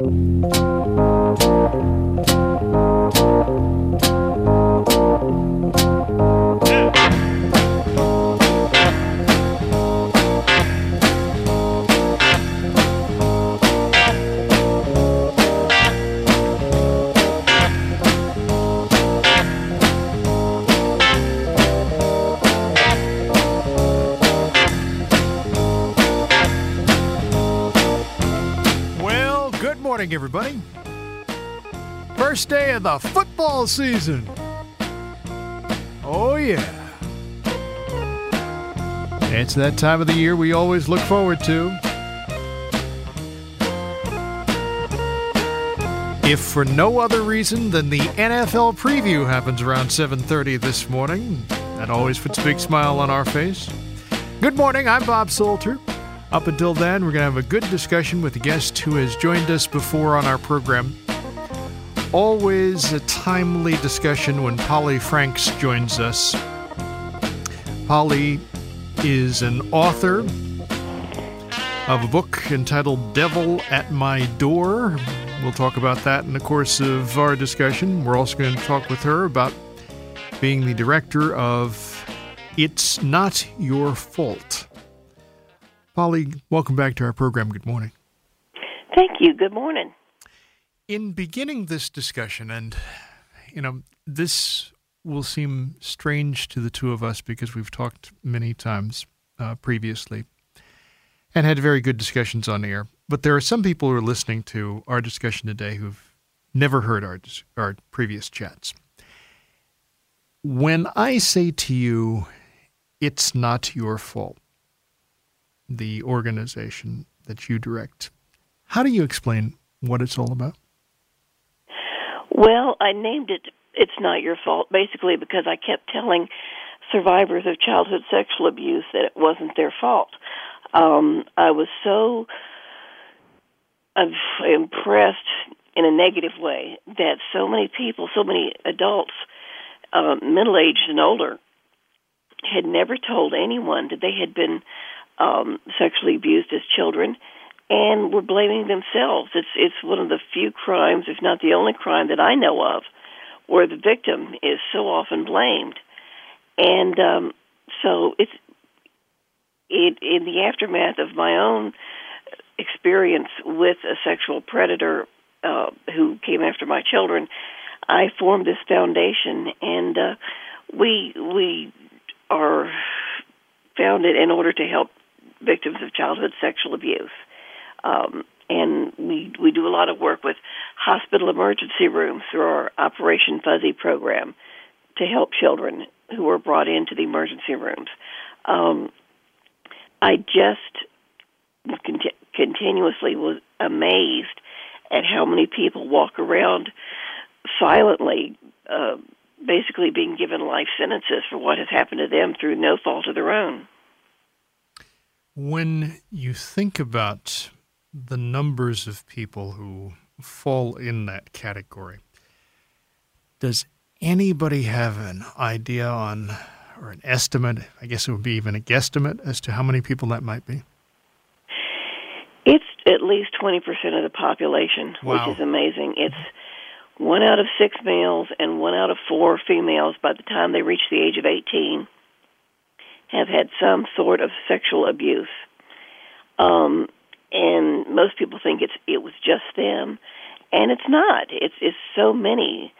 Well, good morning, everybody. First day of the football season. Oh, yeah. It's that time of the year we always look forward to. If for no other reason than the NFL preview happens around 7:30 this morning, that always puts a big smile on our face. Good morning, I'm Bob Salter. Up until then, we're going to have a good discussion with a guest who has joined us before on our program. Always a timely discussion when Polly Franks joins us. Polly is an author of a book entitled Devil at My Door. We'll talk about that in the course of our discussion. We're also going to talk with her about being the director of It's Not Your Fault. Polly, welcome back to our program. Good morning. Thank you. Good morning. In beginning this discussion, and you know, this will seem strange to the two of us because we've talked many times uh, previously and had very good discussions on air. But there are some people who are listening to our discussion today who've never heard our our previous chats. When I say to you, "It's not your fault," the organization that you direct, how do you explain what it's all about? Well, I named it It's Not Your Fault basically because I kept telling survivors of childhood sexual abuse that it wasn't their fault. Um, I was so uh, impressed in a negative way that so many people, so many adults, um, middle aged and older, had never told anyone that they had been um, sexually abused as children and were blaming themselves. It's it's one of the few crimes, if not the only crime that I know of, where the victim is so often blamed, and um, so it's it in the aftermath of my own experience with a sexual predator uh, who came after my children. I formed this foundation, and uh, we we are founded in order to help victims of childhood sexual abuse. Um, and we we do a lot of work with hospital emergency rooms through our Operation Fuzzy program to help children who are brought into the emergency rooms. Um, I just cont- continuously was amazed at how many people walk around silently, uh, basically being given life sentences for what has happened to them through no fault of their own. When you think about the numbers of people who fall in that category, does anybody have an idea on or an estimate? I guess it would be even a guesstimate as to how many people that might be. It's at least 20% of the population, Wow. which is amazing. It's one out of six males and one out of four females by the time they reach the age of 18 have had some sort of sexual abuse. Um, and most people think it's it was just them, and it's not. It's it's so many.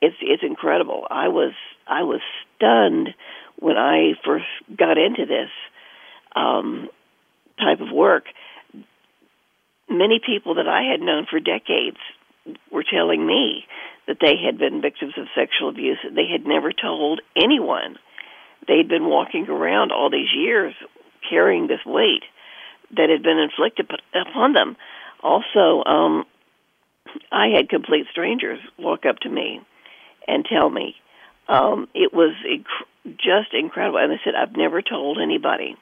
It's it's incredible. I was I was stunned when I first got into this um, type of work. Many people that I had known for decades were telling me that they had been victims of sexual abuse. They had never told anyone. They'd been walking around all these years carrying this weight that had been inflicted upon them. Also, um, I had complete strangers walk up to me and tell me. Um, it was inc- just incredible. And they said, I've never told anybody.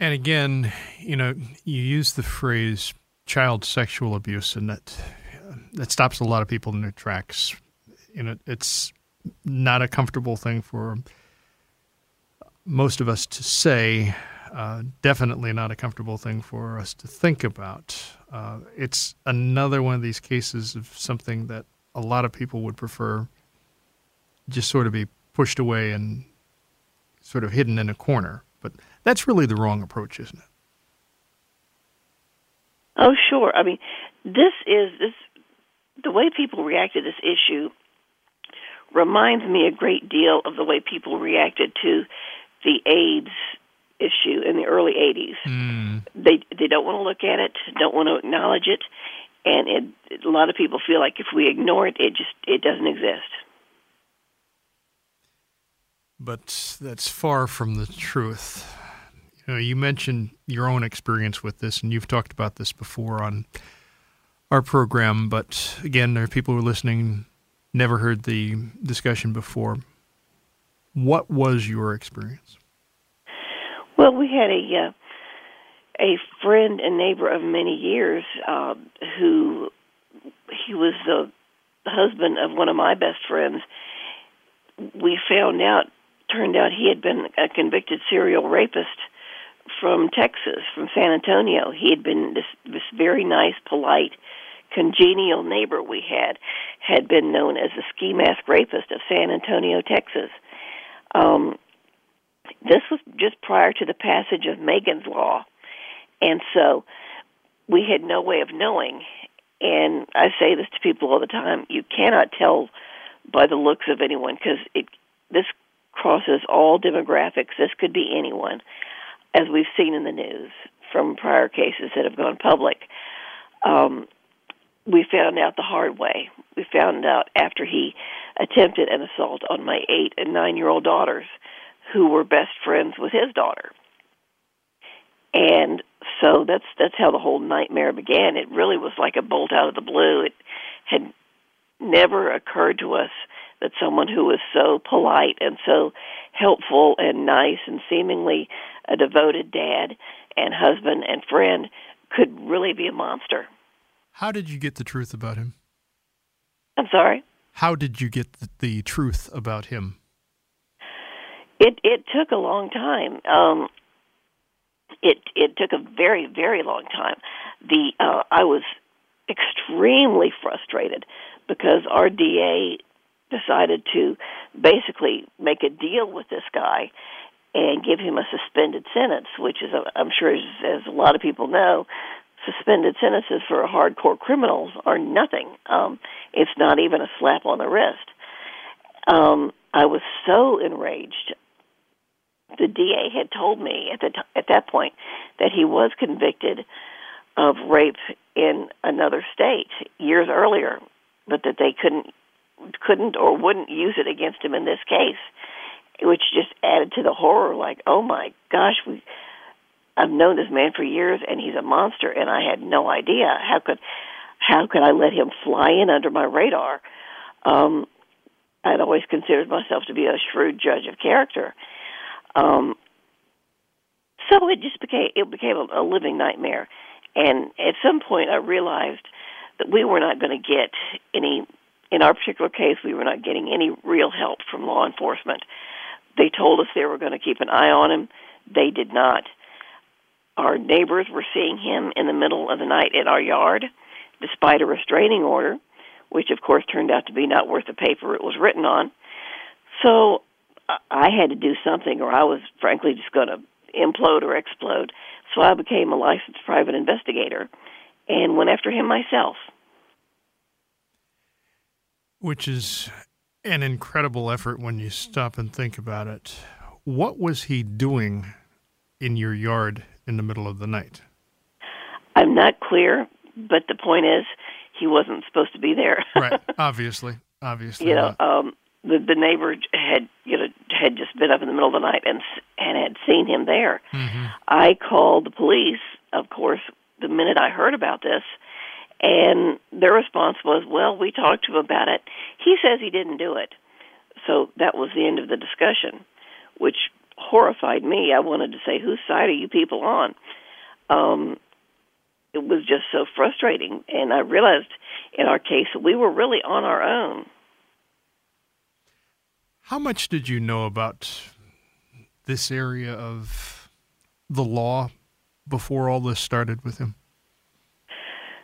And again, you know, you use the phrase child sexual abuse, and that that stops a lot of people in their tracks. You know, it's not a comfortable thing for most of us to say. Uh, definitely not a comfortable thing for us to think about. Uh, it's another one of these cases of something that a lot of people would prefer just sort of be pushed away and sort of hidden in a corner. But that's really the wrong approach, isn't it? Oh, sure. I mean, this is this the way people react to this issue reminds me a great deal of the way people reacted to the AIDS issue in the early 80s. Mm. They they don't want to look at it, don't want to acknowledge it, and it, a lot of people feel like if we ignore it, it just it doesn't exist. But that's far from the truth. You know, you mentioned your own experience with this, and you've talked about this before on our program. But again, there are people who are listening never heard the discussion before. What was your experience? Well, we had a uh, a friend and neighbor of many years uh, who he was the husband of one of my best friends. We found out, turned out he had been a convicted serial rapist from Texas, from San Antonio. He had been this this very nice, polite, congenial neighbor we had had been known as the ski mask rapist of San Antonio, Texas. Um, this was just prior to the passage of Megan's Law. And so we had no way of knowing. And I say this to people all the time you cannot tell by the looks of anyone because it this crosses all demographics. This could be anyone, as we've seen in the news from prior cases that have gone public. Um, we found out the hard way. We found out after he attempted an assault on my eight and nine year old daughters who were best friends with his daughter. And so that's that's how the whole nightmare began. It really was like a bolt out of the blue. It had never occurred to us that someone who was so polite and so helpful and nice and seemingly a devoted dad and husband and friend could really be a monster. How did you get the truth about him? I'm sorry? How did you get the, the truth about him? It it took a long time. Um, it it took a very very long time. The uh, I was extremely frustrated because our DA decided to basically make a deal with this guy and give him a suspended sentence, which is, I'm sure, as, as a lot of people know, suspended sentences for hardcore criminals are nothing. Um, it's not even a slap on the wrist. Um, I was so enraged the DA had told me at the t- at that point that he was convicted of rape in another state years earlier, but that they couldn't couldn't or wouldn't use it against him in this case, which just added to the horror. Like, oh my gosh, we I've known this man for years, and he's a monster, and I had no idea how could how could I let him fly in under my radar. Um, I'd always considered myself to be a shrewd judge of character um, so it just became it became a, a living nightmare. And at some point, I realized that we were not going to get any. In our particular case, we were not getting any real help from law enforcement. They told us they were going to keep an eye on him. They did not. Our neighbors were seeing him in the middle of the night in our yard, despite a restraining order, which of course turned out to be not worth the paper it was written on. So I had to do something, or I was frankly just going to implode or explode. So I became a licensed private investigator and went after him myself. Which is an incredible effort when you stop and think about it. What was he doing in your yard in the middle of the night? I'm not clear, but the point is, he wasn't supposed to be there. right, obviously, obviously. You know, um, the the neighbor had you know had just been up in the middle of the night and and had seen him there. Mm-hmm. I called the police, of course, the minute I heard about this, And their response was, well, we talked to him about it. He says he didn't do it. So that was the end of the discussion, which horrified me. I wanted to say, whose side are you people on? Um, it was just so frustrating. And I realized in our case we were really on our own. How much did you know about this area of the law before all this started with him?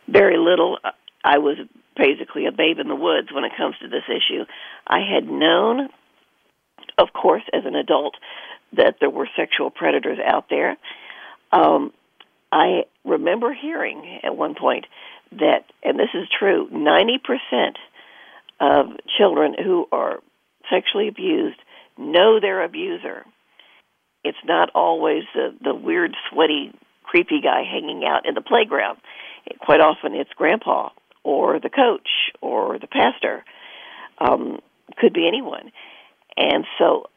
Very little. I was basically a babe in the woods when it comes to this issue. I had known, of course, as an adult, that there were sexual predators out there. Um, I remember hearing at one point that, and this is true, 90% of children who are sexually abused know their abuser. It's not always the, the weird, sweaty, creepy guy hanging out in the playground. It, quite often it's grandpa or the coach or the pastor. Um, could be anyone. And so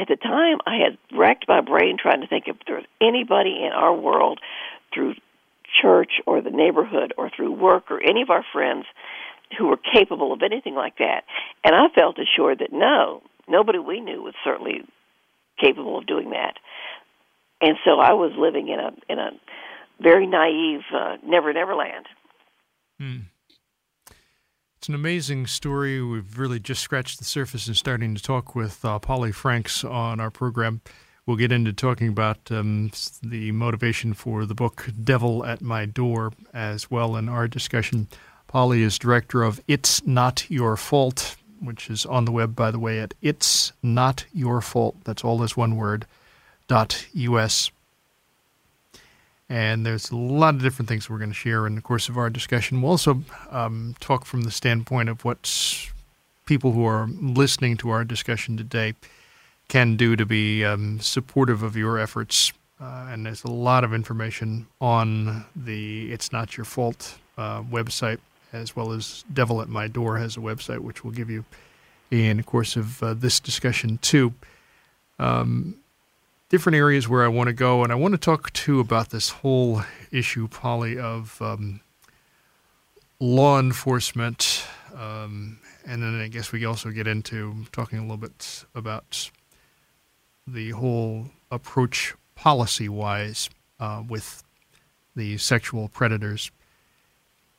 at the time, I had racked my brain trying to think if there was anybody in our world through church or the neighborhood or through work or any of our friends who were capable of anything like that. And I felt assured that no, nobody we knew was certainly capable of doing that. And so I was living in a in a very naive uh, never never land. Hmm. It's an amazing story. We've really just scratched the surface and starting to talk with uh, Polly Franks on our program. We'll get into talking about um, the motivation for the book Devil at My Door as well in our discussion. Polly is director of It's Not Your Fault, which is on the web, by the way, at It's Not Your Fault. That's all as one word, dot US. And there's a lot of different things we're going to share in the course of our discussion. We'll also um, talk from the standpoint of what people who are listening to our discussion today can do to be um, supportive of your efforts. Uh, and there's a lot of information on the It's Not Your Fault uh, website as well as Devil at My Door has a website, which we'll give you in the course of uh, this discussion, too. Um, different areas where I want to go, and I want to talk, too, about this whole issue, Polly, of um, law enforcement. Um, and then I guess we also get into talking a little bit about the whole approach policy wise uh, with the sexual predators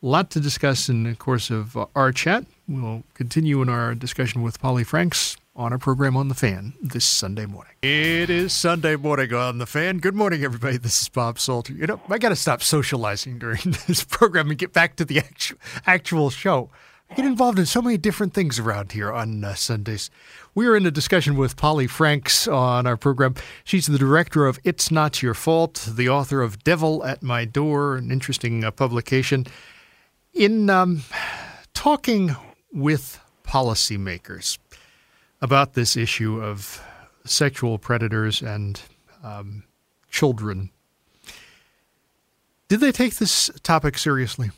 a lot to discuss in the course of our chat. We'll continue in our discussion with Polly Franks on our program on The Fan this Sunday morning. It is Sunday morning on The Fan. Good morning, everybody. This is Bob Salter. You know, I got to stop socializing during this program and get back to the actual, actual show. I get involved in so many different things around here on uh, Sundays. We are in a discussion with Polly Franks on our program. She's the director of It's Not Your Fault, the author of Devil at My Door, an interesting uh, publication. In um, talking with policymakers about this issue of sexual predators and um, children, did they take this topic seriously?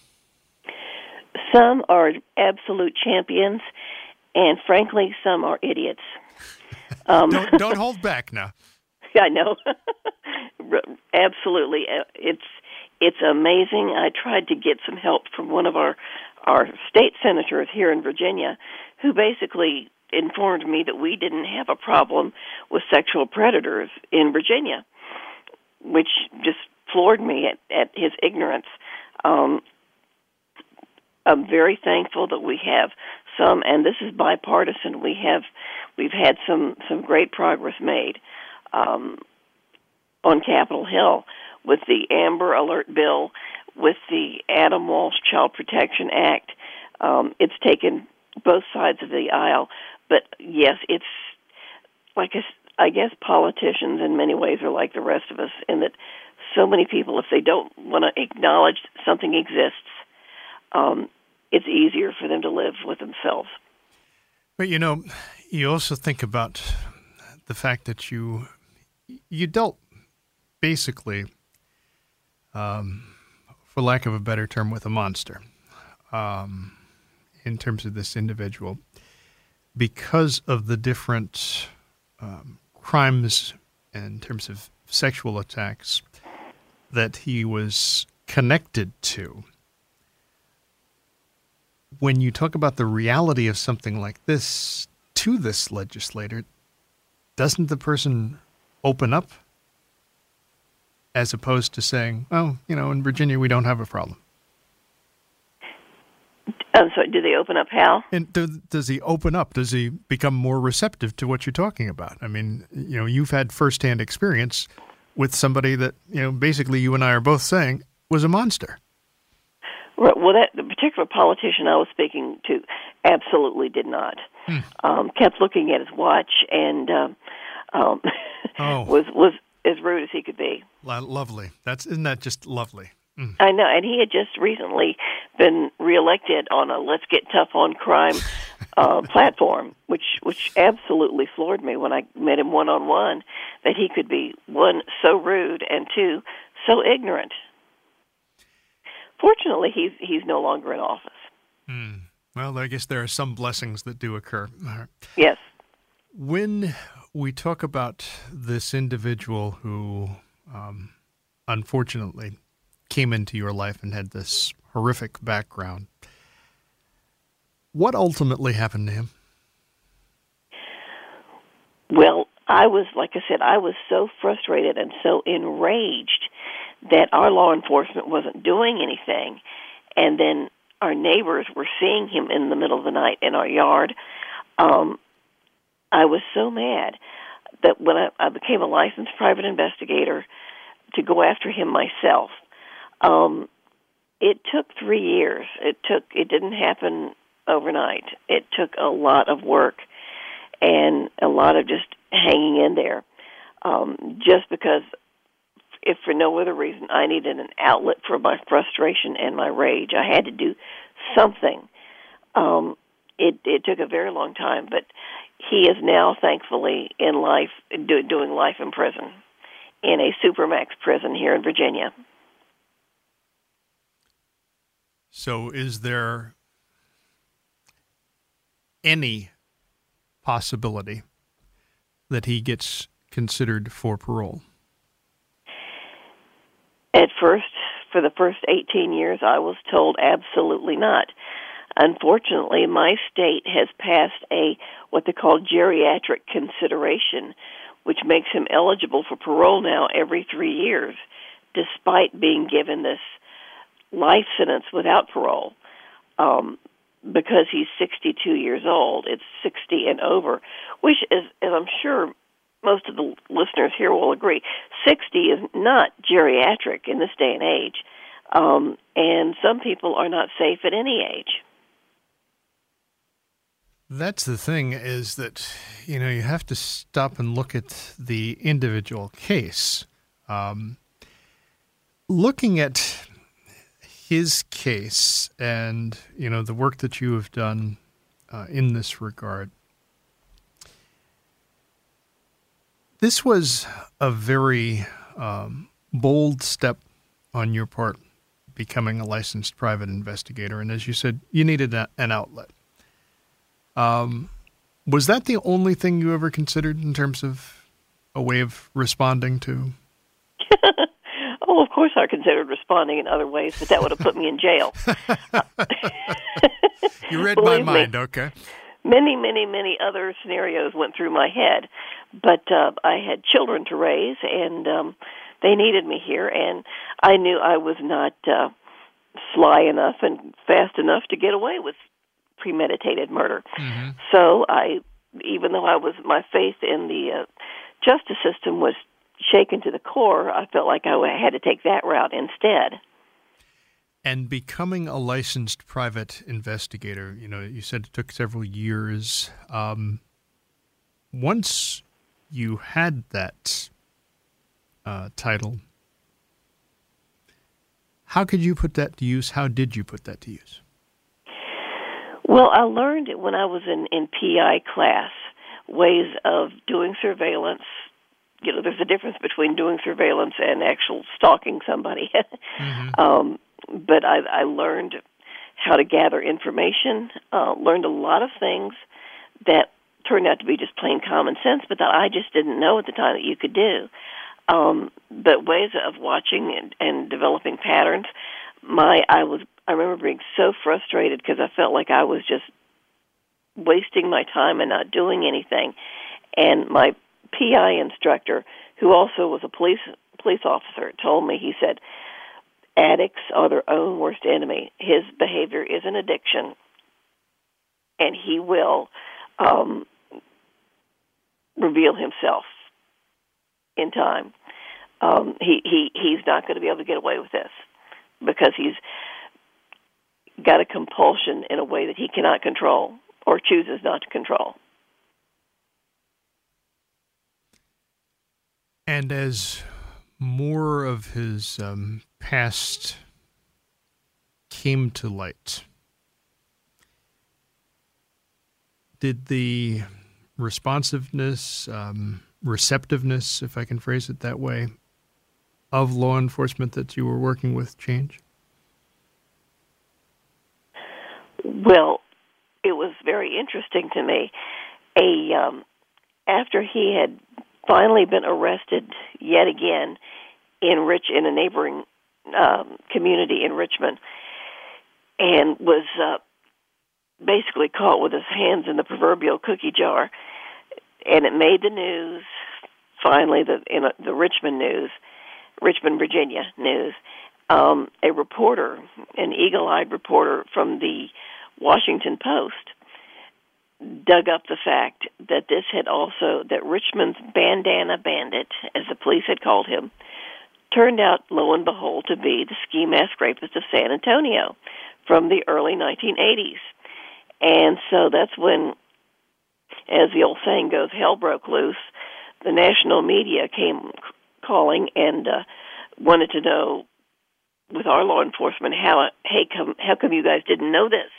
Some are absolute champions, and frankly, some are idiots. Um, don't, don't hold back now. I know. Absolutely, uh, it's it's amazing. I tried to get some help from one of our our state senators here in Virginia, who basically informed me that we didn't have a problem with sexual predators in Virginia, which just floored me at, at his ignorance. Um, I'm very thankful that we have some, and this is bipartisan. We have we've had some some great progress made um, on Capitol Hill with the Amber Alert bill, with the Adam Walsh Child Protection Act. Um, it's taken both sides of the aisle, but yes, it's like I guess politicians in many ways are like the rest of us in that so many people, if they don't want to acknowledge something exists, um, it's easier for them to live with themselves. But you know, you also think about the fact that you you dealt basically um, for lack of a better term, with a monster um, in terms of this individual because of the different um, crimes in terms of sexual attacks that he was connected to. when you talk about the reality of something like this to this legislator, doesn't the person open up as opposed to saying, oh, you know, in Virginia we don't have a problem? I'm sorry, do they open up how? And do, does he open up? Does he become more receptive to what you're talking about? I mean, you know, you've had firsthand experience with somebody that, you know, basically you and I are both saying was a monster. Right, well, that the particular politician I was speaking to absolutely did not. Hmm. Um, kept looking at his watch and um, um, oh. was was as rude as he could be. Lovely. That's isn't that just lovely? Mm. I know, and he had just recently been reelected on a "Let's Get Tough on Crime" uh, platform, which which absolutely floored me when I met him one on one. That he could be one so rude and two so ignorant. Fortunately, he's he's no longer in office. Mm. Well, I guess there are some blessings that do occur. Yes. When we talk about this individual who, um, unfortunately, came into your life and had this horrific background, what ultimately happened to him? Well, I was, like I said, I was so frustrated and so enraged that our law enforcement wasn't doing anything. And then our neighbors were seeing him in the middle of the night in our yard. Um, I was so mad that when I, I became a licensed private investigator to go after him myself, um, it took three years. It took. It didn't happen overnight. It took a lot of work and a lot of just hanging in there. Um, just because if for no other reason I needed an outlet for my frustration and my rage. I had to do something. Um, it it took a very long time, but he is now thankfully in life do, doing life in prison in a supermax prison here in Virginia. So, is there any possibility that he gets considered for parole? At first, for the first 18 years, I was told absolutely not. Unfortunately, my state has passed a what they call geriatric consideration, which makes him eligible for parole now every three years, despite being given this life sentence without parole. Um, because he's 62 years old, it's 60 and over, which is, as I'm sure most of the listeners here will agree, 60 is not geriatric in this day and age. Um, and some people are not safe at any age. That's the thing is that, you know, you have to stop and look at the individual case. Um, looking at his case and, you know, the work that you have done uh, in this regard, This was a very um, bold step on your part, becoming a licensed private investigator. And as you said, you needed a, an outlet. Um, was that the only thing you ever considered in terms of a way of responding to? oh, of course, I considered responding in other ways, but that would have put me in jail. you read my mind, me. okay many, many, many other scenarios went through my head, but uh, I had children to raise, and um, they needed me here, and I knew I was not uh, sly enough and fast enough to get away with premeditated murder. Mm-hmm. So I, even though I was my faith in the uh, justice system was shaken to the core, I felt like I had to take that route instead. And becoming a licensed private investigator, you know, you said it took several years. Um, once you had that uh, title, how could you put that to use? How did you put that to use? Well, I learned it when I was in, in PI class ways of doing surveillance. You know, there's a difference between doing surveillance and actual stalking somebody. mm-hmm. um, but I, I learned how to gather information, uh, learned a lot of things that turned out to be just plain common sense, but that I just didn't know at the time that you could do. Um, but ways of watching and, and developing patterns. My I was I remember being so frustrated because I felt like I was just wasting my time and not doing anything. And my PI instructor, who also was a police police officer, told me he said, "Addicts are their own worst enemy. His behavior is an addiction, and he will um, reveal himself in time. Um, he he he's not going to be able to get away with this because he's got a compulsion in a way that he cannot control or chooses not to control. And as more of his um, past came to light, did the responsiveness, um, receptiveness, if I can phrase it that way, of law enforcement that you were working with change? Well, it was very interesting to me. A um, after he had finally been arrested yet again in Rich in a neighboring um, community in Richmond, and was uh, basically caught with his hands in the proverbial cookie jar, and it made the news. Finally, the in a, the Richmond news, Richmond, Virginia news, um, a reporter, an eagle-eyed reporter from the Washington Post, dug up the fact that this had also that Richmond's bandana bandit, as the police had called him, turned out, lo and behold, to be the ski mask rapist of San Antonio from the early 1980s. And so that's when, as the old saying goes, hell broke loose. The national media came calling and uh, wanted to know, with our law enforcement, how hey, come how come you guys didn't know this?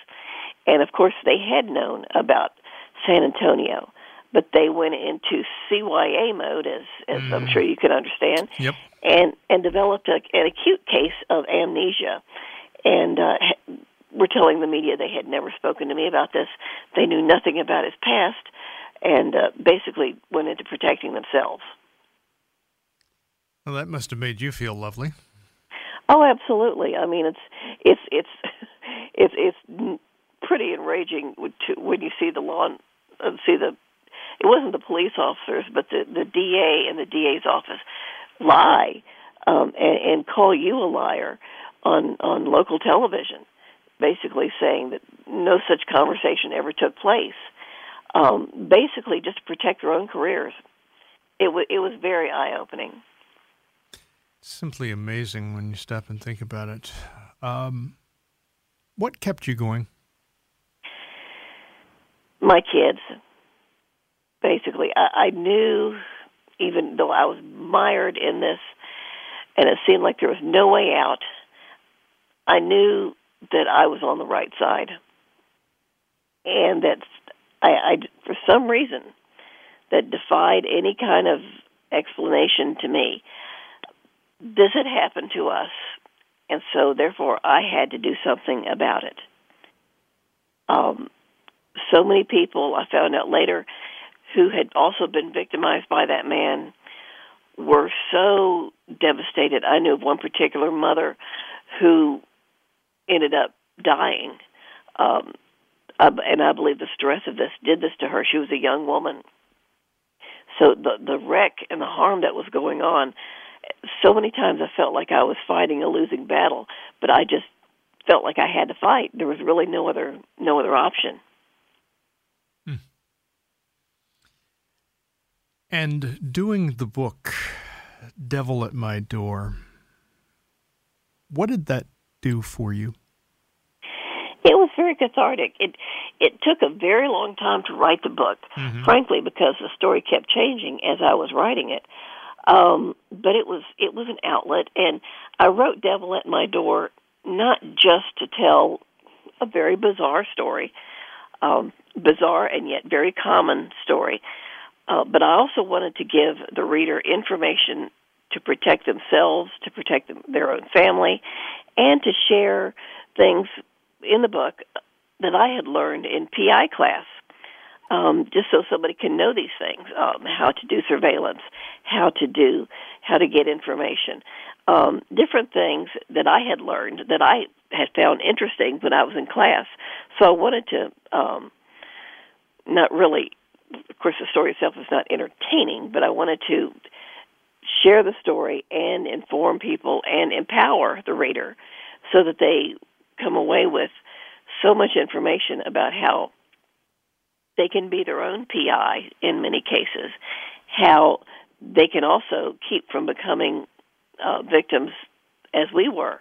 And of course, they had known about San Antonio, but they went into CYA mode, as as mm. I'm sure you can understand, yep. and and developed a, an acute case of amnesia, and uh, were telling the media they had never spoken to me about this. They knew nothing about his past, and uh, basically went into protecting themselves. Well, that must have made you feel lovely. Oh, absolutely. I mean, it's it's it's it's it's pretty enraging when you see the law, and see the. It wasn't the police officers, but the the DA and the DA's office lie um, and, and call you a liar on on local television, basically saying that no such conversation ever took place. Um, basically, just to protect their own careers. It was it was very eye opening. Simply amazing when you stop and think about it. Um, what kept you going? My kids. Basically, I, I knew, even though I was mired in this, and it seemed like there was no way out. I knew that I was on the right side, and that I, I for some reason, that defied any kind of explanation to me. This had happened to us, and so therefore I had to do something about it. Um, so many people, I found out later, who had also been victimized by that man were so devastated. I knew of one particular mother who ended up dying. Um, and I believe the stress of this did this to her. She was a young woman. So the the wreck and the harm that was going on, so many times I felt like I was fighting a losing battle, but I just felt like I had to fight. There was really no other no other option. And doing the book, Devil at My Door, what did that do for you? It was very cathartic. It it took a very long time to write the book, mm-hmm. frankly, because the story kept changing as I was writing it. Um, but it was it was an outlet, and I wrote "Devil at My Door" not just to tell a very bizarre story, um, bizarre and yet very common story, uh, but I also wanted to give the reader information to protect themselves, to protect them, their own family, and to share things in the book that I had learned in PI class. Um, just so somebody can know these things, um, how to do surveillance, how to do, how to get information. um, different things that I had learned that I had found interesting when I was in class. So I wanted to um, not really, of course, the story itself is not entertaining, but I wanted to share the story and inform people and empower the reader so that they come away with so much information about how they can be their own PI in many cases, how they can also keep from becoming uh, victims as we were,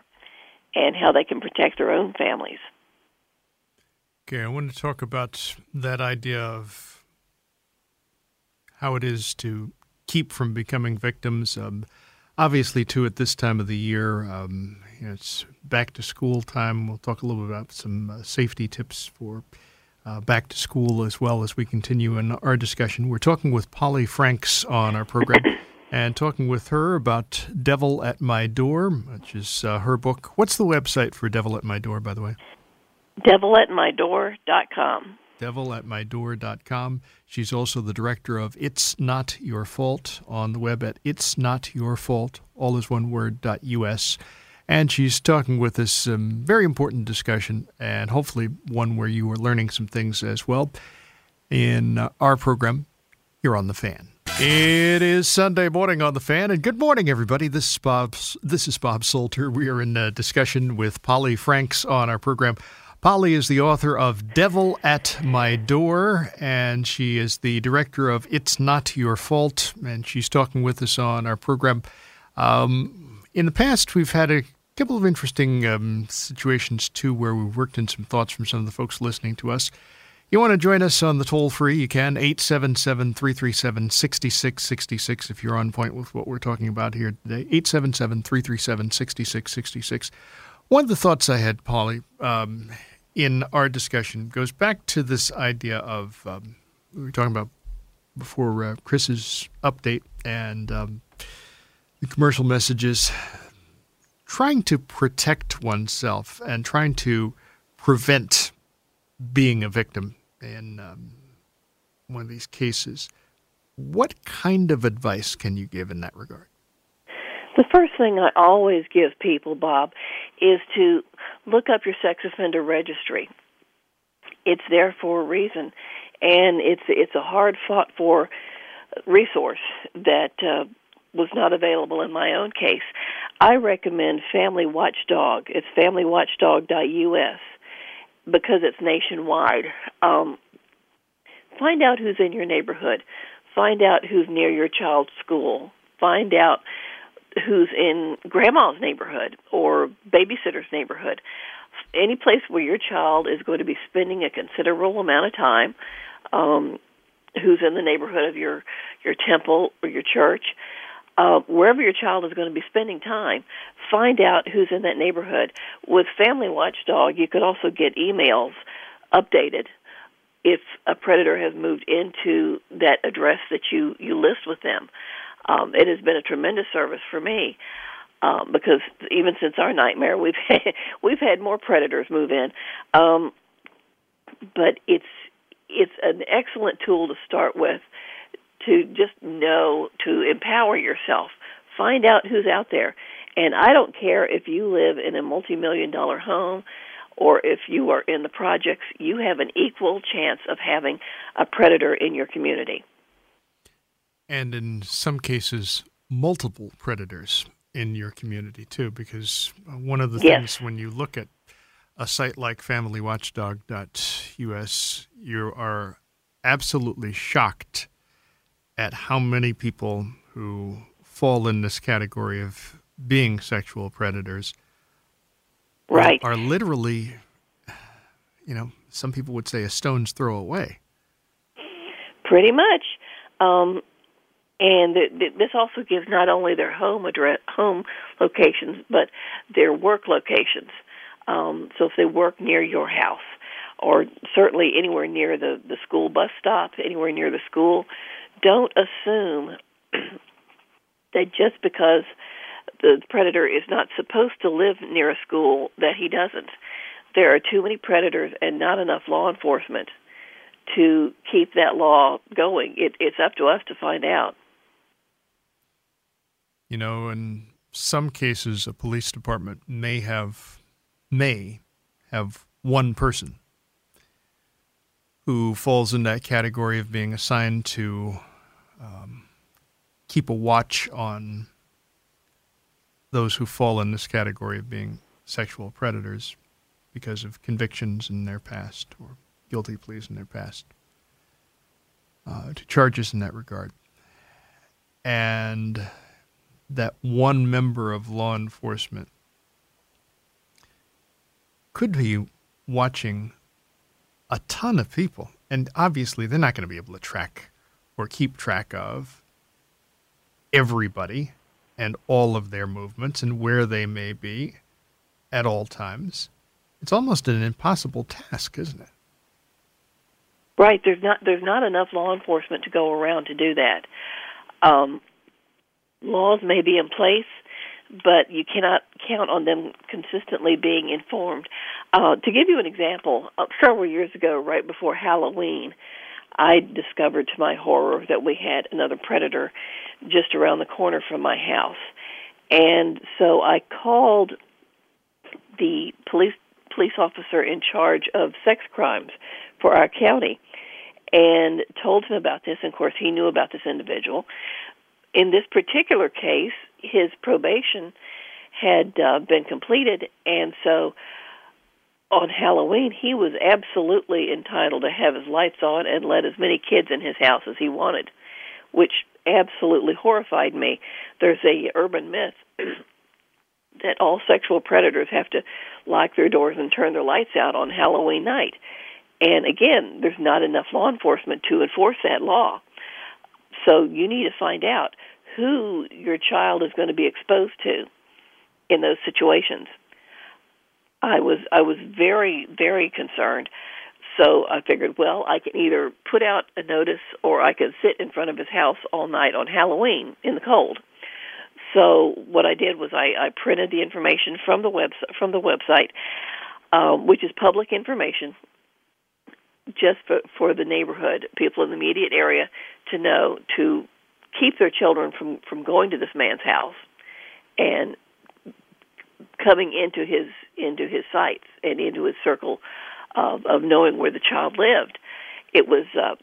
and how they can protect their own families. Okay, I want to talk about that idea of how it is to keep from becoming victims. Um, obviously, too, at this time of the year, um, you know, it's back to school time. We'll talk a little bit about some uh, safety tips for uh, back to school as well as we continue in our discussion. We're talking with Polly Franks on our program and talking with her about Devil at My Door, which is uh, her book. What's the website for Devil at My Door, by the way? devilatmydoor.com. Devilatmydoor.com. She's also the director of It's Not Your Fault on the web at It's Not Your Fault, all is one word, .us. And she's talking with us some very important discussion and hopefully one where you are learning some things as well in uh, our program here on The Fan. It is Sunday morning on the fan, and good morning, everybody. This is Bob. This is Bob Salter. We are in a discussion with Polly Franks on our program. Polly is the author of Devil at My Door, and she is the director of It's Not Your Fault, and she's talking with us on our program. Um, in the past, we've had a couple of interesting um, situations, too, where we've worked in some thoughts from some of the folks listening to us. You want to join us on the toll free, you can, 877 337 6666 if you're on point with what we're talking about here today. 877 337 6666. One of the thoughts I had, Polly, um, in our discussion goes back to this idea of um, we were talking about before uh, Chris's update and um, the commercial messages, trying to protect oneself and trying to prevent being a victim in um, one of these cases. What kind of advice can you give in that regard? The first thing I always give people, Bob, is to look up your sex offender registry. It's there for a reason, and it's it's a hard fought for resource that uh, was not available in my own case. I recommend Family Watchdog. It's familywatchdog.us because it's nationwide. Um, find out who's in your neighborhood. Find out who's near your child's school. Find out who's in grandma's neighborhood or babysitter's neighborhood. Any place where your child is going to be spending a considerable amount of time, um, who's in the neighborhood of your your temple or your church, uh, wherever your child is going to be spending time, find out who's in that neighborhood. With Family Watchdog, you could also get emails updated if a predator has moved into that address that you you list with them. Um, it has been a tremendous service for me um, because even since our nightmare, we've had, we've had more predators move in. Um, but it's it's an excellent tool to start with to just know to empower yourself. Find out who's out there. And I don't care if you live in a multi-million dollar home or if you are in the projects, you have an equal chance of having a predator in your community. And in some cases, multiple predators in your community too, because one of the yes. things when you look at a site like familywatchdog.us, you are absolutely shocked at how many people who fall in this category of being sexual predators right. are, are literally, you know, some people would say a stone's throw away. Pretty much. Um, and th- th- this also gives not only their home address, home locations, but their work locations. Um, so if they work near your house, or certainly anywhere near the the school bus stop, anywhere near the school, don't assume that just because the predator is not supposed to live near a school that he doesn't. There are too many predators and not enough law enforcement to keep that law going. It, it's up to us to find out. You know, in some cases a police department may have may have one person who falls in that category of being assigned to um, keep a watch on those who fall in this category of being sexual predators because of convictions in their past or guilty pleas in their past uh, to charges in that regard. And that one member of law enforcement could be watching a ton of people. And obviously, they're not going to be able to track or keep track of everybody and all of their movements and where they may be at all times. It's almost an impossible task, isn't it? Right. There's not there's not enough law enforcement to go around to do that. Um, laws may be in place, but you cannot count on them consistently being informed. Uh, to give you an example, uh, several years ago, right before Halloween, I discovered to my horror that we had another predator just around the corner from my house. And so I called the police police officer in charge of sex crimes for our county and told him about this. And of course, he knew about this individual. In this particular case, his probation had uh, been completed, and so on Halloween, he was absolutely entitled to have his lights on and let as many kids in his house as he wanted, which absolutely horrified me. There's a urban myth that all sexual predators have to lock their doors and turn their lights out on Halloween night. And again, there's not enough law enforcement to enforce that law. So you need to find out who your child is going to be exposed to in those situations. I was I was very very concerned. So I figured, well, I can either put out a notice or I could sit in front of his house all night on Halloween in the cold. So what I did was I, I printed the information from the web from the website, um, which is public information, just for, for the neighborhood, people in the immediate area to know to keep their children from from going to this man's house and coming into his into his sights and into his circle of of knowing where the child lived. It was uh,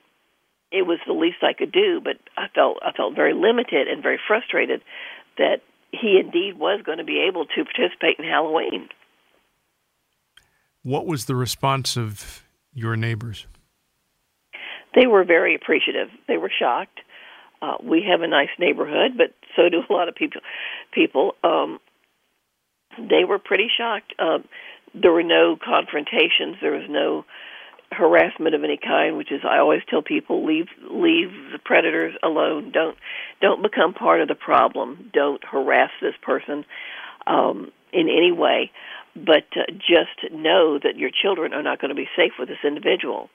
it was the least I could do, but I felt I felt very limited and very frustrated that he indeed was going to be able to participate in Halloween. What was the response of your neighbors? They were very appreciative. They were shocked. Uh, we have a nice neighborhood, but so do a lot of people. People, um, they were pretty shocked. Uh, there were no confrontations. There was no harassment of any kind, which is I always tell people leave leave the predators alone. Don't don't become part of the problem. Don't harass this person um, in any way. But uh, just know that your children are not going to be safe with this individual.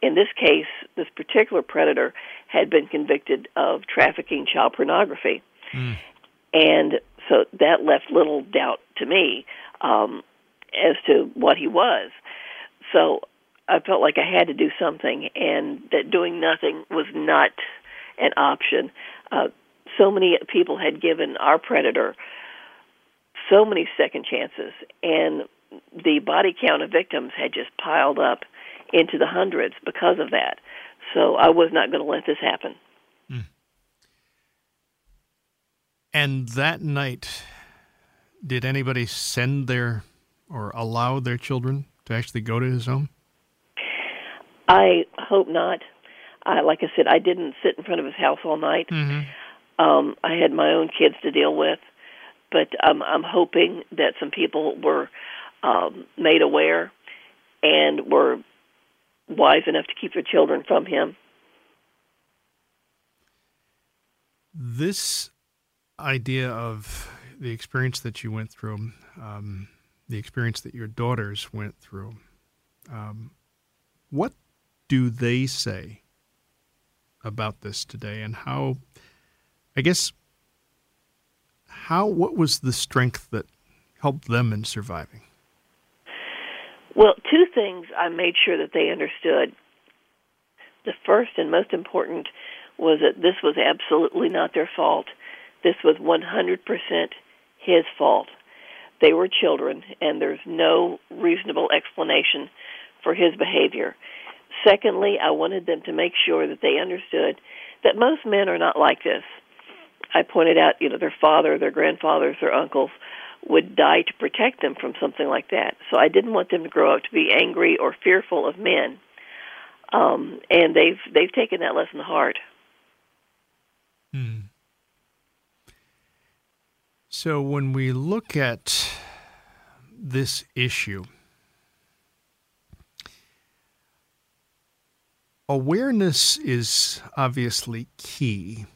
In this case, this particular predator had been convicted of trafficking child pornography, mm. and so that left little doubt to me um, as to what he was. So I felt like I had to do something, and that doing nothing was not an option. Uh, so many people had given our predator so many second chances, and the body count of victims had just piled up into the hundreds because of that. So I was not going to let this happen. Mm. And that night, did anybody send their or allow their children to actually go to his home? I hope not. I, like I said, I didn't sit in front of his house all night. Mm-hmm. Um, I had my own kids to deal with, but I'm hoping that some people were um, made aware and were wise enough to keep their children from him. This idea of the experience that you went through, um, the experience that your daughters went through, um, what do they say about this today, and how? I guess how what was the strength that helped them in surviving? Well, two things I made sure that they understood. The first and most important was that this was absolutely not their fault. This was 100% his fault. They were children, and there's no reasonable explanation for his behavior. Secondly, I wanted them to make sure that they understood that most men are not like this. I pointed out, you know, their father, their grandfathers, their uncles would die to protect them from something like that. So I didn't want them to grow up to be angry or fearful of men. Um, and they've they've taken that lesson to heart. Hmm. So when we look at this issue, awareness is obviously key.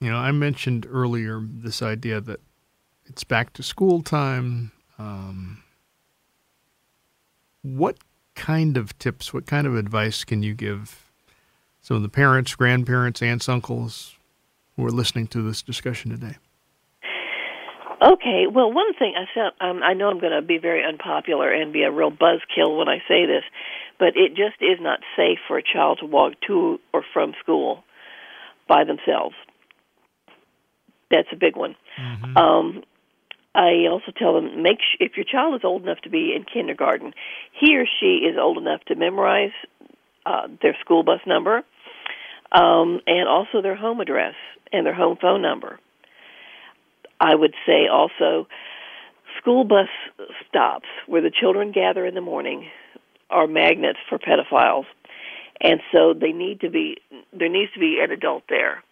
You know, I mentioned earlier this idea that it's back to school time. Um, what kind of tips, what kind of advice can you give some of the parents, grandparents, aunts, uncles who are listening to this discussion today? Okay, well, one thing I said, um, I know I'm going to be very unpopular and be a real buzzkill when I say this, but it just is not safe for a child to walk to or from school by themselves. That's a big one. Mm-hmm. Um, I also tell them make sh- if your child is old enough to be in kindergarten, he or she is old enough to memorize uh, their school bus number um, and also their home address and their home phone number. I would say also school bus stops where the children gather in the morning are magnets for pedophiles. And so they need to be there needs to be an adult there,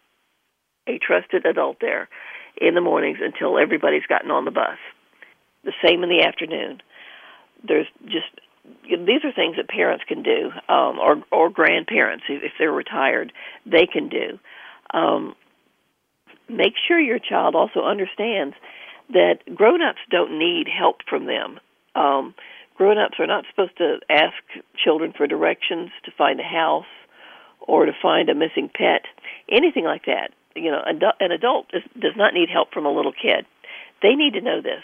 a trusted adult there in the mornings until everybody's gotten on the bus. The same in the afternoon. There's just these are things that parents can do, um, or or grandparents if they're retired, they can do. Um, make sure your child also understands that grown-ups don't need help from them. Um, grown-ups are not supposed to ask children for directions to find a house or to find a missing pet, anything like that. You know, an adult does not need help from a little kid. They need to know this.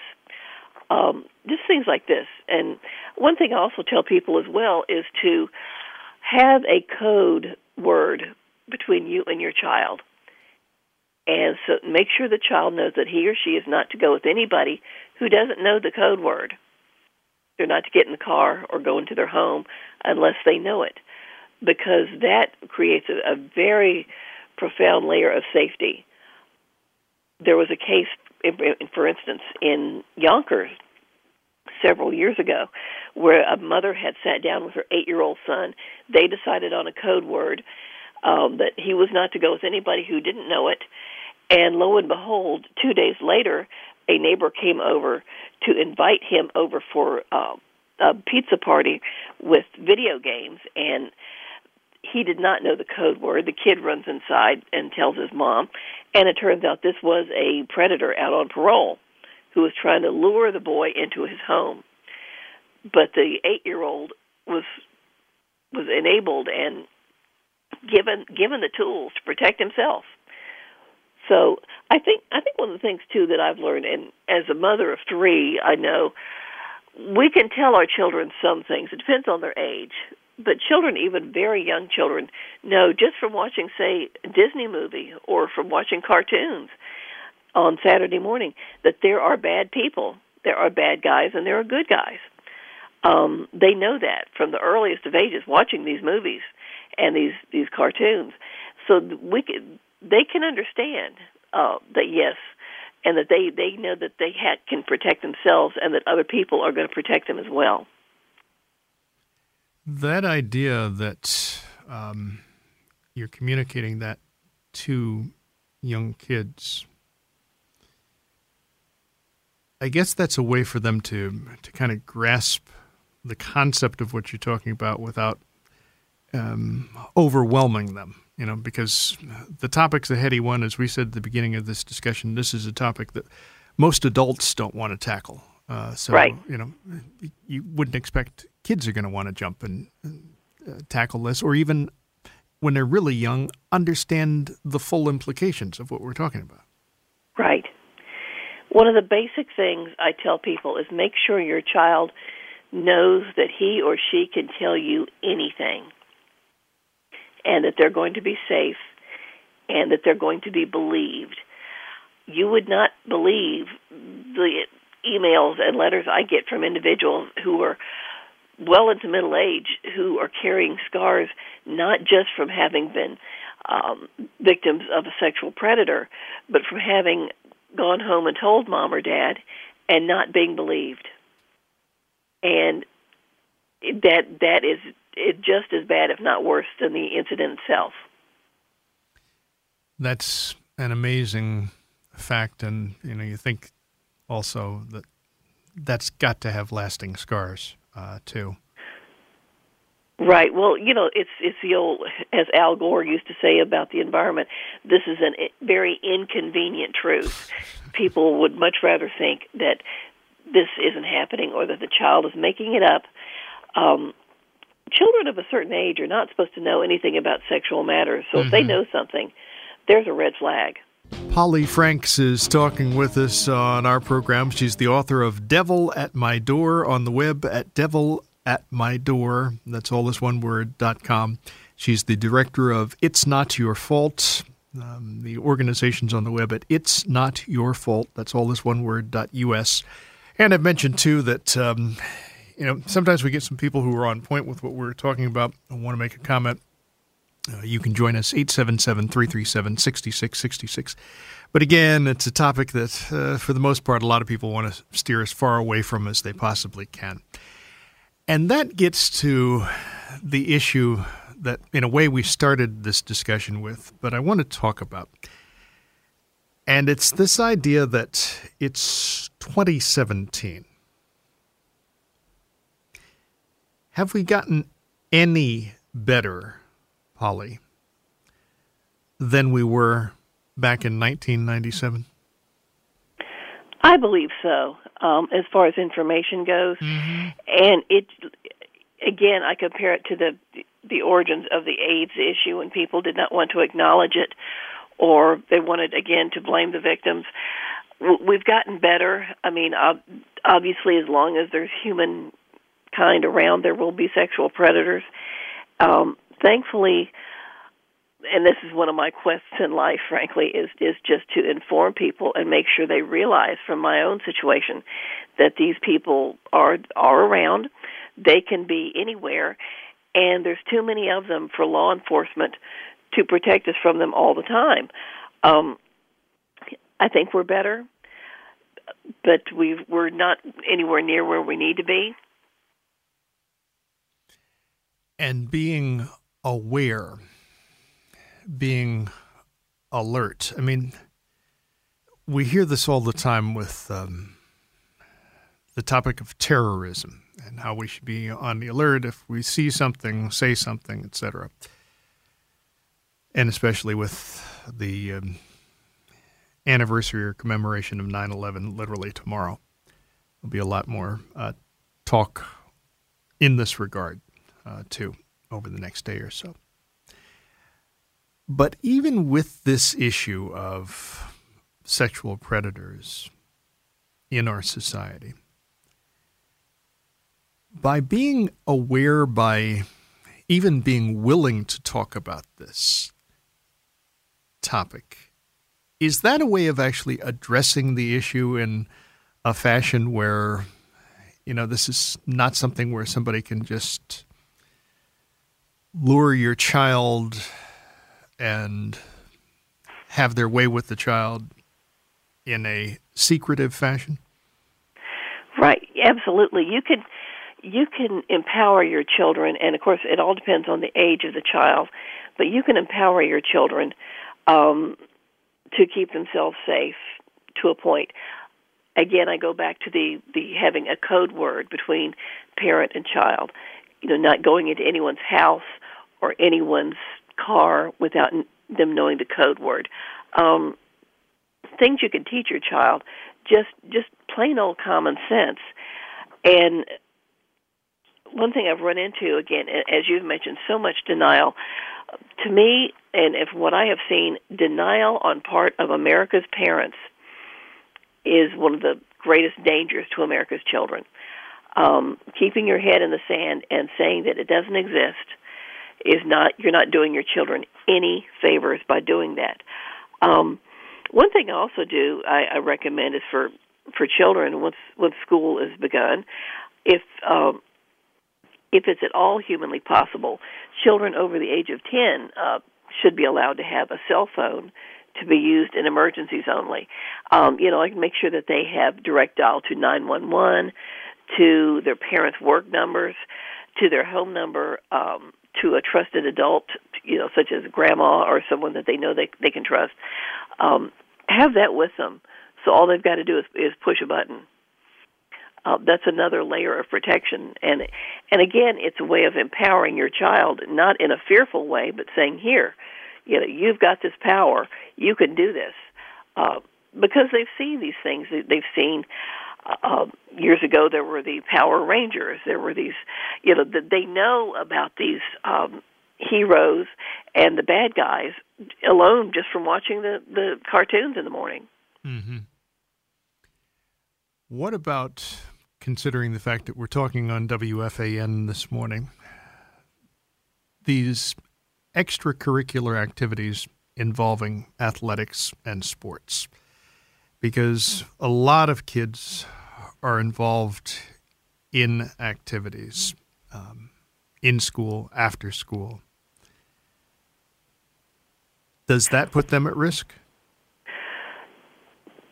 Um, just things like this. And one thing I also tell people as well is to have a code word between you and your child. And so make sure the child knows that he or she is not to go with anybody who doesn't know the code word. They're not to get in the car or go into their home unless they know it, because that creates a, a very profound layer of safety. There was a case, for instance, in Yonkers several years ago where a mother had sat down with her eight year old son. They decided on a code word um, that he was not to go with anybody who didn't know it. And lo and behold, two days later, a neighbor came over to invite him over for uh, a pizza party with video games, and he did not know the code word. The kid runs inside and tells his mom, and it turns out this was a predator out on parole who was trying to lure the boy into his home. But the eight-year-old was was enabled and given given the tools to protect himself. So I think I think one of the things too that I've learned, and as a mother of three, I know we can tell our children some things. It depends on their age, but children, even very young children, know just from watching, say, a Disney movie or from watching cartoons on Saturday morning that there are bad people, there are bad guys, and there are good guys. Um, they know that from the earliest of ages, watching these movies and these these cartoons. So we can, they can understand uh, that yes, and that they they know that they ha- can protect themselves, and that other people are going to protect them as well. That idea that um, you're communicating that to young kids, I guess that's a way for them to to kind of grasp the concept of what you're talking about without um, overwhelming them you know, because the topic's a heady one. As we said at the beginning of this discussion, this is a topic that most adults don't want to tackle. Uh, so, right. you know, you wouldn't expect kids are going to want to jump and uh, tackle this, or even when they're really young, understand the full implications of what we're talking about. Right. One of the basic things I tell people is make sure your child knows that he or she can tell you anything and that they're going to be safe and that they're going to be believed. You would not believe the emails and letters I get from individuals who are well into middle age who are carrying scars not just from having been um, victims of a sexual predator, but from having gone home and told mom or dad and not being believed. And that that is it just as bad, if not worse, than the incident itself. That's an amazing fact, and you know you think also that that's got to have lasting scars uh, too. Right. Well, you know, it's it's the old, as Al Gore used to say about the environment. This is a very inconvenient truth. People would much rather think that this isn't happening or that the child is making it up. Um, children of a certain age are not supposed to know anything about sexual matters. So mm-hmm. if they mm-hmm. know something, there's a red flag. Polly Franks is talking with us on our program. She's the author of Devil at My Door on the web at devil at my door. That's all this one word dot com. She's the director of It's Not Your Fault. Um, the organization's on the web at It's Not Your Fault. That's all this one word dot us. And I've mentioned too that um, you know sometimes we get some people who are on point with what we're talking about and want to make a comment. Uh, you can join us 877 337 6666. But again, it's a topic that, uh, for the most part, a lot of people want to steer as far away from as they possibly can. And that gets to the issue that, in a way, we started this discussion with, but I want to talk about. And it's this idea that it's 2017. Have we gotten any better, Polly, than we were back in 1997? I believe so um, as far as information goes, mm-hmm. and it again I compare it to the the origins of the AIDS issue when people did not want to acknowledge it, or they wanted again to blame the victims. We've gotten better. I mean, obviously, as long as there's human kind around, there will be sexual predators. Um, thankfully, and this is one of my quests in life frankly is is just to inform people and make sure they realize from my own situation that these people are are around. They can be anywhere and there's too many of them for law enforcement to protect us from them all the time. Um i think we're better but we we're not anywhere near where we need to be. And being aware being alert. I mean, we hear this all the time with um, the topic of terrorism and how we should be on the alert if we see something, say something, etc. And especially with the um, anniversary or commemoration of 9 11 literally tomorrow. There'll be a lot more uh, talk in this regard, uh, too, over the next day or so. But even with this issue of sexual predators in our society, by being aware, by even being willing to talk about this topic, is that a way of actually addressing the issue in a fashion where, you know, this is not something where somebody can just lure your child and have their way with the child in a secretive fashion? Right, absolutely. You can you can empower your children, and of course, it all depends on the age of the child. But you can empower your children um, to keep themselves safe to a point. Again, I go back to the the having a code word between parent and child. You know, not going into anyone's house or anyone's car without them knowing the code word. Um, things you can teach your child, just just plain old common sense. And one thing I've run into again, as you've mentioned, so much denial. To me, and if what I have seen, denial on part of America's parents is one of the greatest dangers to America's children. Um, keeping your head in the sand and saying that it doesn't exist is not you're not doing your children any favors by doing that. Um, one thing I also do I, I recommend is for for children once once school is begun, if um, if it's at all humanly possible, children over the age of ten uh, should be allowed to have a cell phone to be used in emergencies only. Um, you know, I can make sure that they have direct dial to 911, to their parents' work numbers, to their home number, um, to a trusted adult, you know, such as grandma or someone that they know they they can trust. Um, have that with them, so all they've got to do is, is push a button. Uh, that's another layer of protection, and and again, it's a way of empowering your child, not in a fearful way, but saying, "Here, you know, you've got this power. You can do this," uh, because they've seen these things. They've seen uh, years ago there were the Power Rangers. There were these, you know, that they know about these um, heroes and the bad guys alone just from watching the the cartoons in the morning. Mm-hmm. What about considering the fact that we're talking on WFAN this morning? These extracurricular activities involving athletics and sports because a lot of kids are involved in activities um, in school, after school. Does that put them at risk?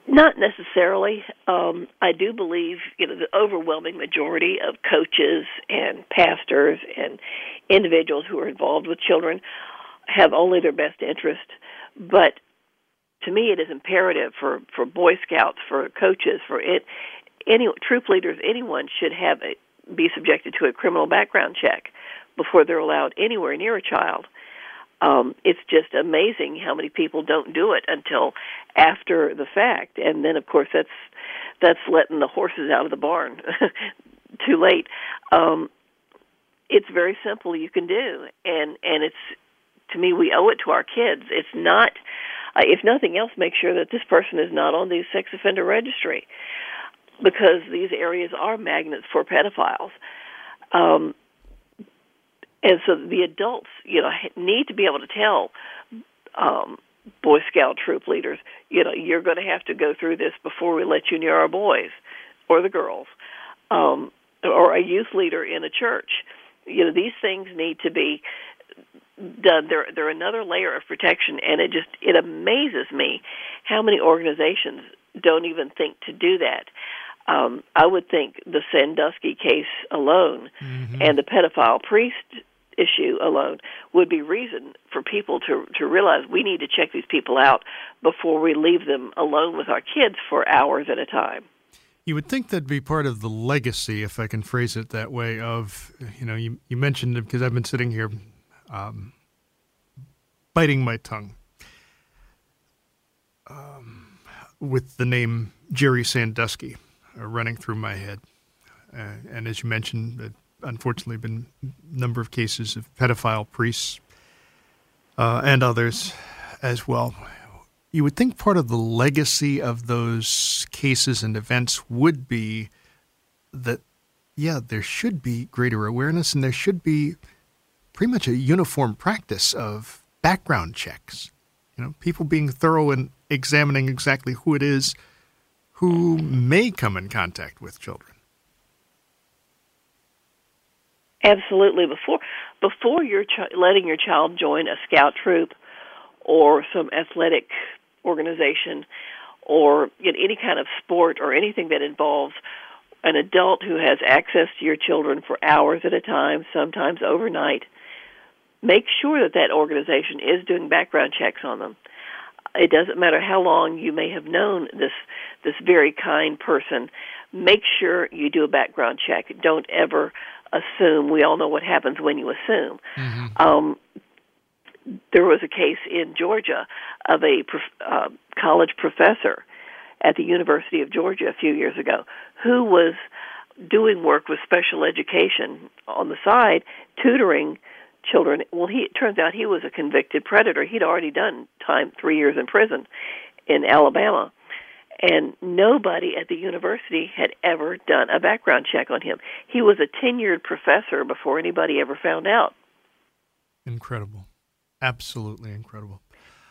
Not necessarily. Um, I do believe you know the overwhelming majority of coaches and pastors and individuals who are involved with children have only their best interest. But to me, it is imperative for for Boy Scouts, for coaches, for it, any troop leaders, anyone should have a, be subjected to a criminal background check before they're allowed anywhere near a child. Um, it's just amazing how many people don't do it until after the fact, and then of course that's that's letting the horses out of the barn too late. Um, it's very simple you can do, and and it's to me we owe it to our kids. It's not uh, if nothing else, make sure that this person is not on the sex offender registry because these areas are magnets for pedophiles. Um, and so the adults, you know, need to be able to tell um, Boy Scout troop leaders, you know, you're going to have to go through this before we let you near our boys or the girls, um, or a youth leader in a church. You know, these things need to be done. They're they're another layer of protection, and it just it amazes me how many organizations don't even think to do that. Um, I would think the Sandusky case alone mm-hmm. and the pedophile priest issue alone would be reason for people to to realize we need to check these people out before we leave them alone with our kids for hours at a time. You would think that'd be part of the legacy, if I can phrase it that way. Of you know, you you mentioned because I've been sitting here um, biting my tongue um, with the name Jerry Sandusky uh, running through my head. Uh, and as you mentioned, uh, unfortunately, been a number of cases of pedophile priests uh, and others as well. You would think part of the legacy of those cases and events would be that, yeah, there should be greater awareness and there should be pretty much a uniform practice of background checks. You know, people being thorough in examining exactly who it is who may come in contact with children. Absolutely. Before before you're ch- letting your child join a scout troop or some athletic organization or you know, any kind of sport or anything that involves an adult who has access to your children for hours at a time, sometimes overnight, make sure that that organization is doing background checks on them. It doesn't matter how long you may have known this this very kind person. Make sure you do a background check. Don't ever assume. We all know what happens when you assume. Mm-hmm. Um, there was a case in Georgia of a uh, college professor at the University of Georgia a few years ago who was doing work with special education on the side, tutoring children. Well, he it turns out he was a convicted predator. He'd already done time three years in prison in Alabama, and nobody at the university had ever done a background check on him. He was a tenured professor before anybody ever found out. Incredible, absolutely incredible.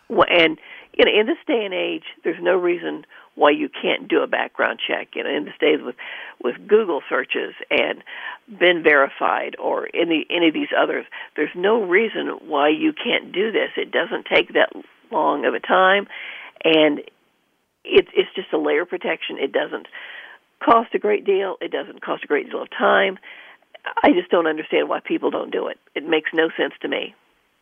Well, and you know, in this day and age, there's no reason why you can't do a background check. You know, in this days with with Google searches and BeenVerified or any any of these others, there's no reason why you can't do this. It doesn't take that long of a time, and it's it's just a layer of protection. It doesn't cost a great deal. It doesn't cost a great deal of time. I just don't understand why people don't do it. It makes no sense to me.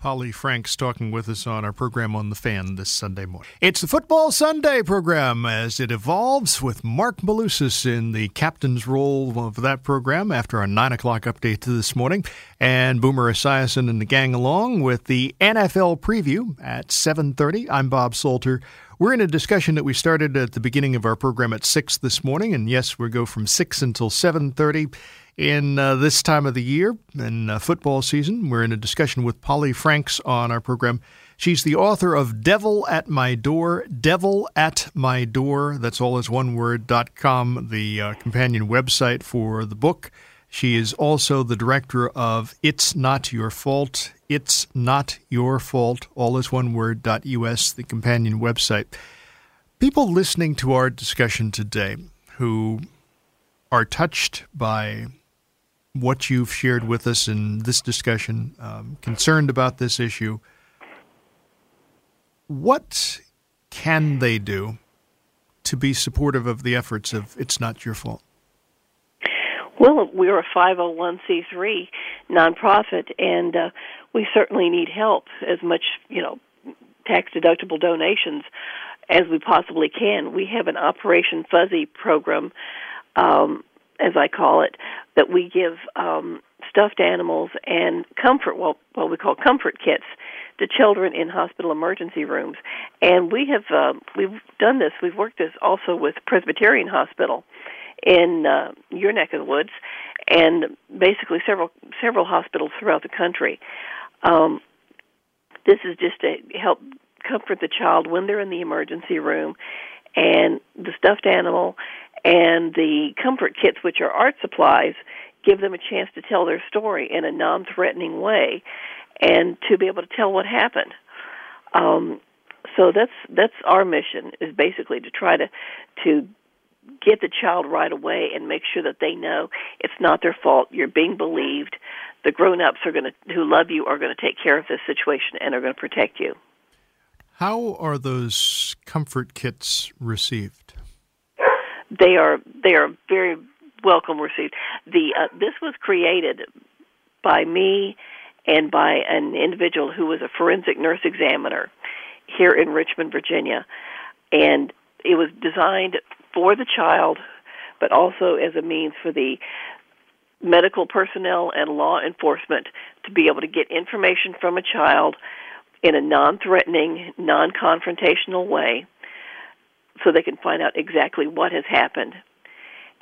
Polly Franks talking with us on our program on the fan this Sunday morning. It's the Football Sunday program as it evolves with Mark Malusis in the captain's role of that program after our 9 o'clock update this morning, and Boomer Esiason and the gang along with the NFL preview at 7.30. I'm Bob Salter. We're in a discussion that we started at the beginning of our program at 6 this morning, and yes, we go from 6 until 7.30 in uh, this time of the year in uh, football season. We're in a discussion with Polly Franks on our program. She's the author of Devil at My Door, Devil at My Door, that's all as one word, dot com, the uh, companion website for the book. She is also the director of It's Not Your Fault, It's Not Your Fault, all as one word, dot us, the companion website. People listening to our discussion today who are touched by what you've shared with us in this discussion, um, concerned about this issue, what can they do to be supportive of the efforts of It's Not Your Fault? Well, we're a 501c3 nonprofit, and uh, we certainly need help as much, you know, tax deductible donations as we possibly can. We have an Operation Fuzzy program um, as I call it, that we give um, stuffed animals and comfort, well, what we call comfort kits, to children in hospital emergency rooms. And we have uh, we've done this. We've worked this also with Presbyterian Hospital in uh, your neck of the woods, and basically several several hospitals throughout the country. Um, this is just to help comfort the child when they're in the emergency room, and the stuffed animal and the comfort kits, which are art supplies, give them a chance to tell their story in a non-threatening way, and to be able to tell what happened. Um, so that's that's our mission is basically to try to to get the child right away and make sure that they know it's not their fault. You're being believed. The grown-ups are going to who love you are going to take care of this situation and are going to protect you. How are those comfort kits received? They are they are very welcome received. The uh, this was created by me and by an individual who was a forensic nurse examiner here in Richmond, Virginia, and it was designed for the child, but also as a means for the medical personnel and law enforcement to be able to get information from a child in a non-threatening, non-confrontational way so they can find out exactly what has happened.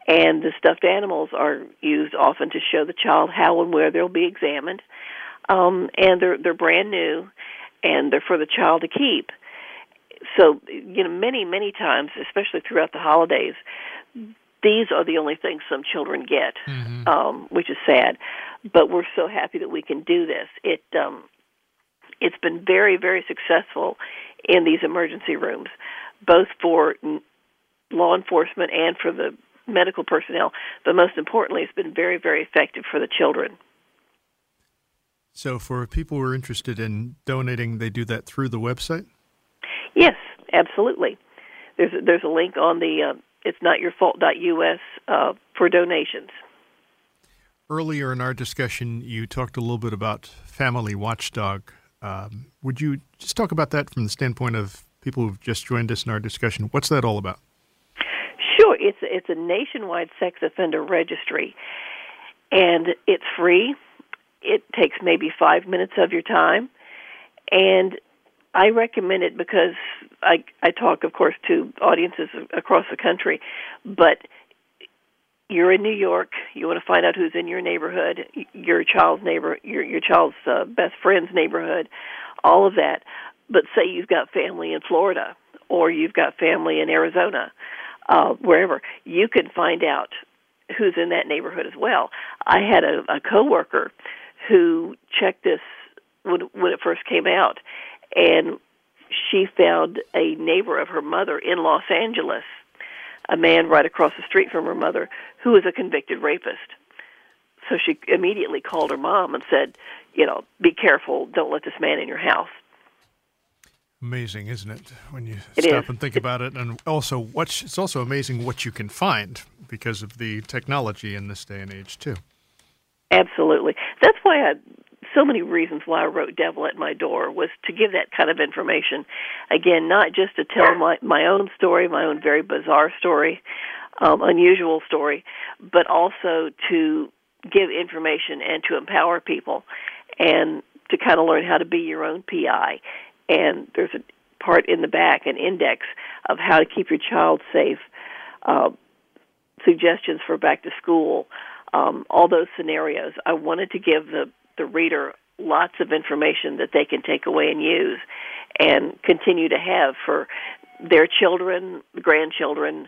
And the stuffed animals are used often to show the child how and where they'll be examined. Um, and they're they're brand new, and they're for the child to keep. So you know, many many times, especially throughout the holidays, these are the only things some children get, mm-hmm. um, which is sad. But we're so happy that we can do this. It um, it's been very very successful in these emergency rooms both for law enforcement and for the medical personnel, but most importantly, it's been very, very effective for the children. So, for people who are interested in donating, they do that through the website. Yes, absolutely. There's a, there's a link on the uh, it's not your fault.us uh, for donations. Earlier in our discussion, you talked a little bit about Family Watchdog. Um, would you just talk about that from the standpoint of people who've just joined us in our discussion. What's that all about? Sure, it's it's a nationwide sex offender registry, and it's free. It takes maybe five minutes of your time, and I recommend it because I I talk, of course, to audiences across the country, but you're in New York. You want to find out who's in your neighborhood, your child's neighbor, your your child's uh, best friend's neighborhood, all of that but say you've got family in Florida or you've got family in Arizona, uh, wherever, you can find out who's in that neighborhood as well. I had a, a coworker who checked this when when it first came out, and she found a neighbor of her mother in Los Angeles, a man right across the street from her mother, who was a convicted rapist. So she immediately called her mom and said, you know, be careful, don't let this man in your house. Amazing, isn't it? When you It stop is. and think about it, and also what it's also amazing what you can find because of the technology in this day and age too. Absolutely. That's why I so many reasons why I wrote Devil at My Door was to give that kind of information. Again, not just to tell my my own story, my own very bizarre story, um, unusual story, but also to give information and to empower people and to kind of learn how to be your own PI. And there's a part in the back, an index of how to keep your child safe, uh, suggestions for back to school, um, all those scenarios. I wanted to give the, the reader lots of information that they can take away and use and continue to have for their children, grandchildren,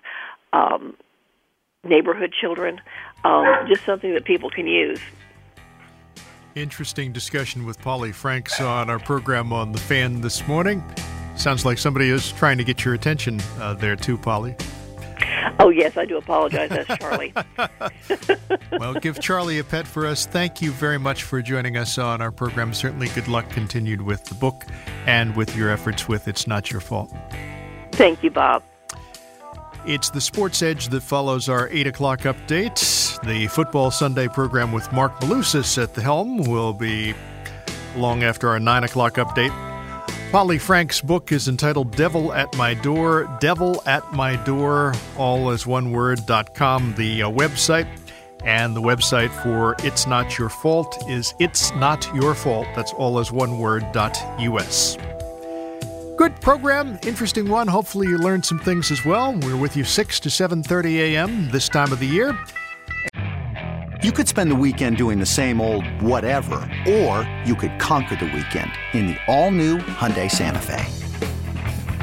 um, neighborhood children, um, just something that people can use. Interesting discussion with Polly Franks on our program on the fan this morning. Sounds like somebody is trying to get your attention uh, there too, Polly. Oh, yes, I do apologize. That's Charlie. Well, give Charlie a pet for us. Thank you very much for joining us on our program. Certainly, good luck continued with the book and with your efforts with It's Not Your Fault. Thank you, Bob. It's the Sports Edge that follows our 8 o'clock update. The Football Sunday program with Mark Malusis at the helm will be long after our 9 o'clock update. Polly Frank's book is entitled Devil at My Door. Devil at My Door, all as one word, dot com, the uh, website. And the website for It's Not Your Fault is It's Not Your Fault. That's all as one word, dot US. Good program, interesting one. Hopefully you learned some things as well. We're with you 6 to 7:30 a.m. this time of the year. You could spend the weekend doing the same old whatever, or you could conquer the weekend in the all-new Hyundai Santa Fe.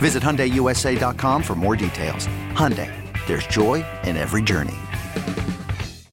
Visit HyundaiUSA.com for more details. Hyundai, there's joy in every journey.